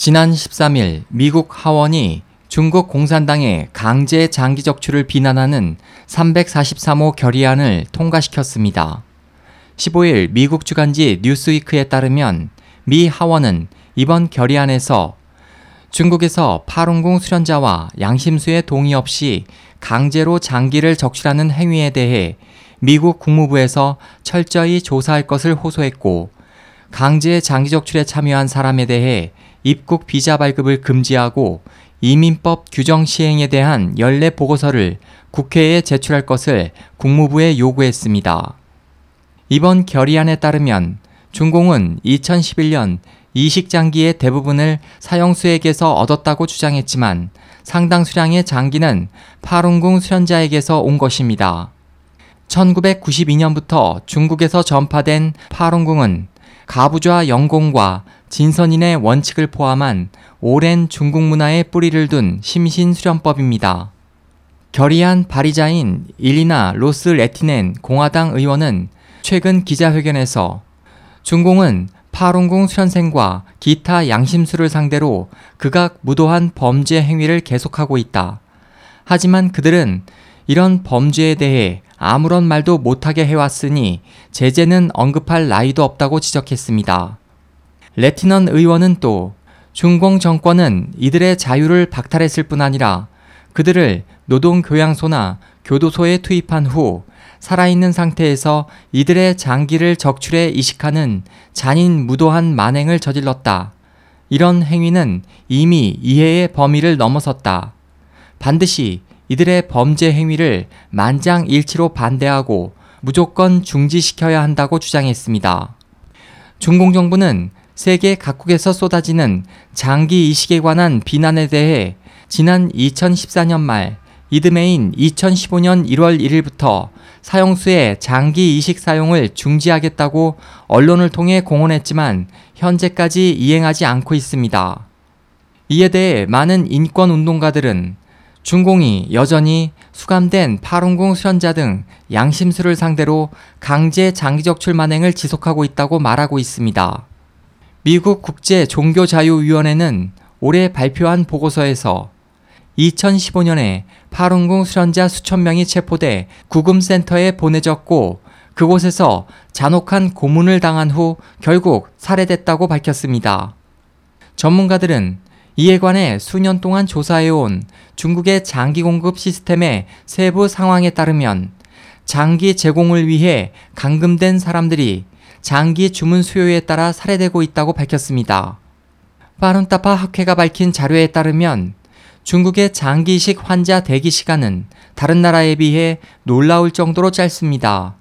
지난 13일 미국 하원이 중국 공산당의 강제 장기 적출을 비난하는 343호 결의안을 통과시켰습니다. 15일 미국 주간지 뉴스위크에 따르면 미 하원은 이번 결의안에서 중국에서 파룬궁 수련자와 양심수의 동의 없이 강제로 장기를 적출하는 행위에 대해 미국 국무부에서 철저히 조사할 것을 호소했고 강제 장기 적출에 참여한 사람에 대해 입국 비자 발급을 금지하고 이민법 규정 시행에 대한 연례 보고서를 국회에 제출할 것을 국무부에 요구했습니다. 이번 결의안에 따르면 중공은 2011년 이식장기의 대부분을 사형수에게서 얻었다고 주장했지만 상당 수량의 장기는 파룬궁 수련자에게서 온 것입니다. 1992년부터 중국에서 전파된 파룬궁은 가부좌 영공과 진선인의 원칙을 포함한 오랜 중국 문화에 뿌리를 둔 심신수련법입니다. 결의안 발의자인 일리나 로스 레티넨 공화당 의원은 최근 기자회견에서 중공은 파룬궁 수련생과 기타 양심수를 상대로 극악 무도한 범죄 행위를 계속하고 있다. 하지만 그들은 이런 범죄에 대해 아무런 말도 못하게 해왔으니 제재는 언급할 나이도 없다고 지적했습니다. 레티넌 의원은 또 중공 정권은 이들의 자유를 박탈했을 뿐 아니라 그들을 노동교양소나 교도소에 투입한 후 살아있는 상태에서 이들의 장기를 적출해 이식하는 잔인 무도한 만행을 저질렀다. 이런 행위는 이미 이해의 범위를 넘어섰다. 반드시 이들의 범죄 행위를 만장일치로 반대하고 무조건 중지시켜야 한다고 주장했습니다. 중공 정부는 세계 각국에서 쏟아지는 장기 이식에 관한 비난에 대해 지난 2014년 말 이듬해인 2015년 1월 1일부터 사형수의 장기 이식 사용을 중지하겠다고 언론을 통해 공언했지만 현재까지 이행하지 않고 있습니다. 이에 대해 많은 인권 운동가들은 중공이 여전히 수감된 파룬궁 수련자 등 양심수를 상대로 강제 장기적출 만행을 지속하고 있다고 말하고 있습니다. 미국 국제 종교자유위원회는 올해 발표한 보고서에서 2015년에 파룬궁 수련자 수천 명이 체포돼 구금센터에 보내졌고 그곳에서 잔혹한 고문을 당한 후 결국 살해됐다고 밝혔습니다. 전문가들은 이에 관해 수년 동안 조사해온 중국의 장기 공급 시스템의 세부 상황에 따르면 장기 제공을 위해 감금된 사람들이 장기 주문 수요에 따라 살해되고 있다고 밝혔습니다. 파룬타파 학회가 밝힌 자료에 따르면 중국의 장기 이식 환자 대기 시간은 다른 나라에 비해 놀라울 정도로 짧습니다.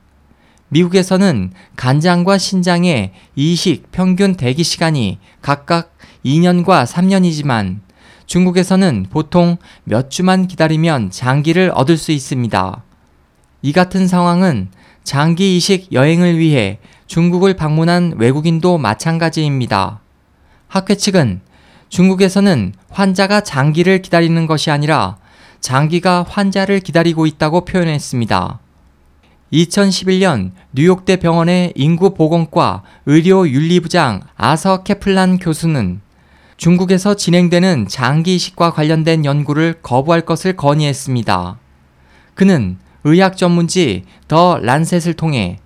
미국에서는 간장과 신장의 이식 평균 대기 시간이 각각 2년과 3년이지만 중국에서는 보통 몇 주만 기다리면 장기를 얻을 수 있습니다. 이 같은 상황은 장기 이식 여행을 위해 중국을 방문한 외국인도 마찬가지입니다. 학회 측은 중국에서는 환자가 장기를 기다리는 것이 아니라 장기가 환자를 기다리고 있다고 표현했습니다. 2011년 뉴욕대 병원의 인구보건과 의료윤리부장 아서 케플란 교수는 중국에서 진행되는 장기 이식과 관련된 연구를 거부할 것을 건의했습니다. 그는 의학 전문지 더 란셋을 통해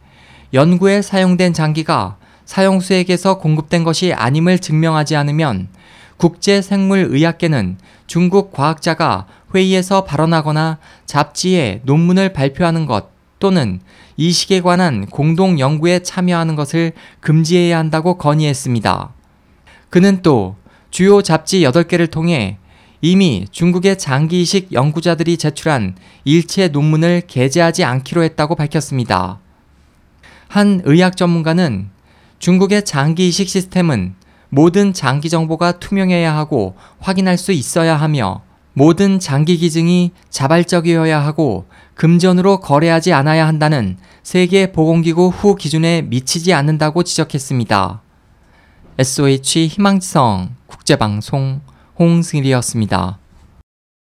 연구에 사용된 장기가 사용수에게서 공급된 것이 아님을 증명하지 않으면 국제생물의학계는 중국 과학자가 회의에서 발언하거나 잡지에 논문을 발표하는 것 또는 이식에 관한 공동 연구에 참여하는 것을 금지해야 한다고 건의했습니다. 그는 또 주요 잡지 8개를 통해 이미 중국의 장기 이식 연구자들이 제출한 일체 논문을 게재하지 않기로 했다고 밝혔습니다. 한 의학 전문가는 중국의 장기 이식 시스템은 모든 장기 정보가 투명해야 하고 확인할 수 있어야 하며 모든 장기 기증이 자발적이어야 하고 금전으로 거래하지 않아야 한다는 세계 보건기구 후 기준에 미치지 않는다고 지적했습니다. SOH 희망지성 국제방송 홍승일이었습니다.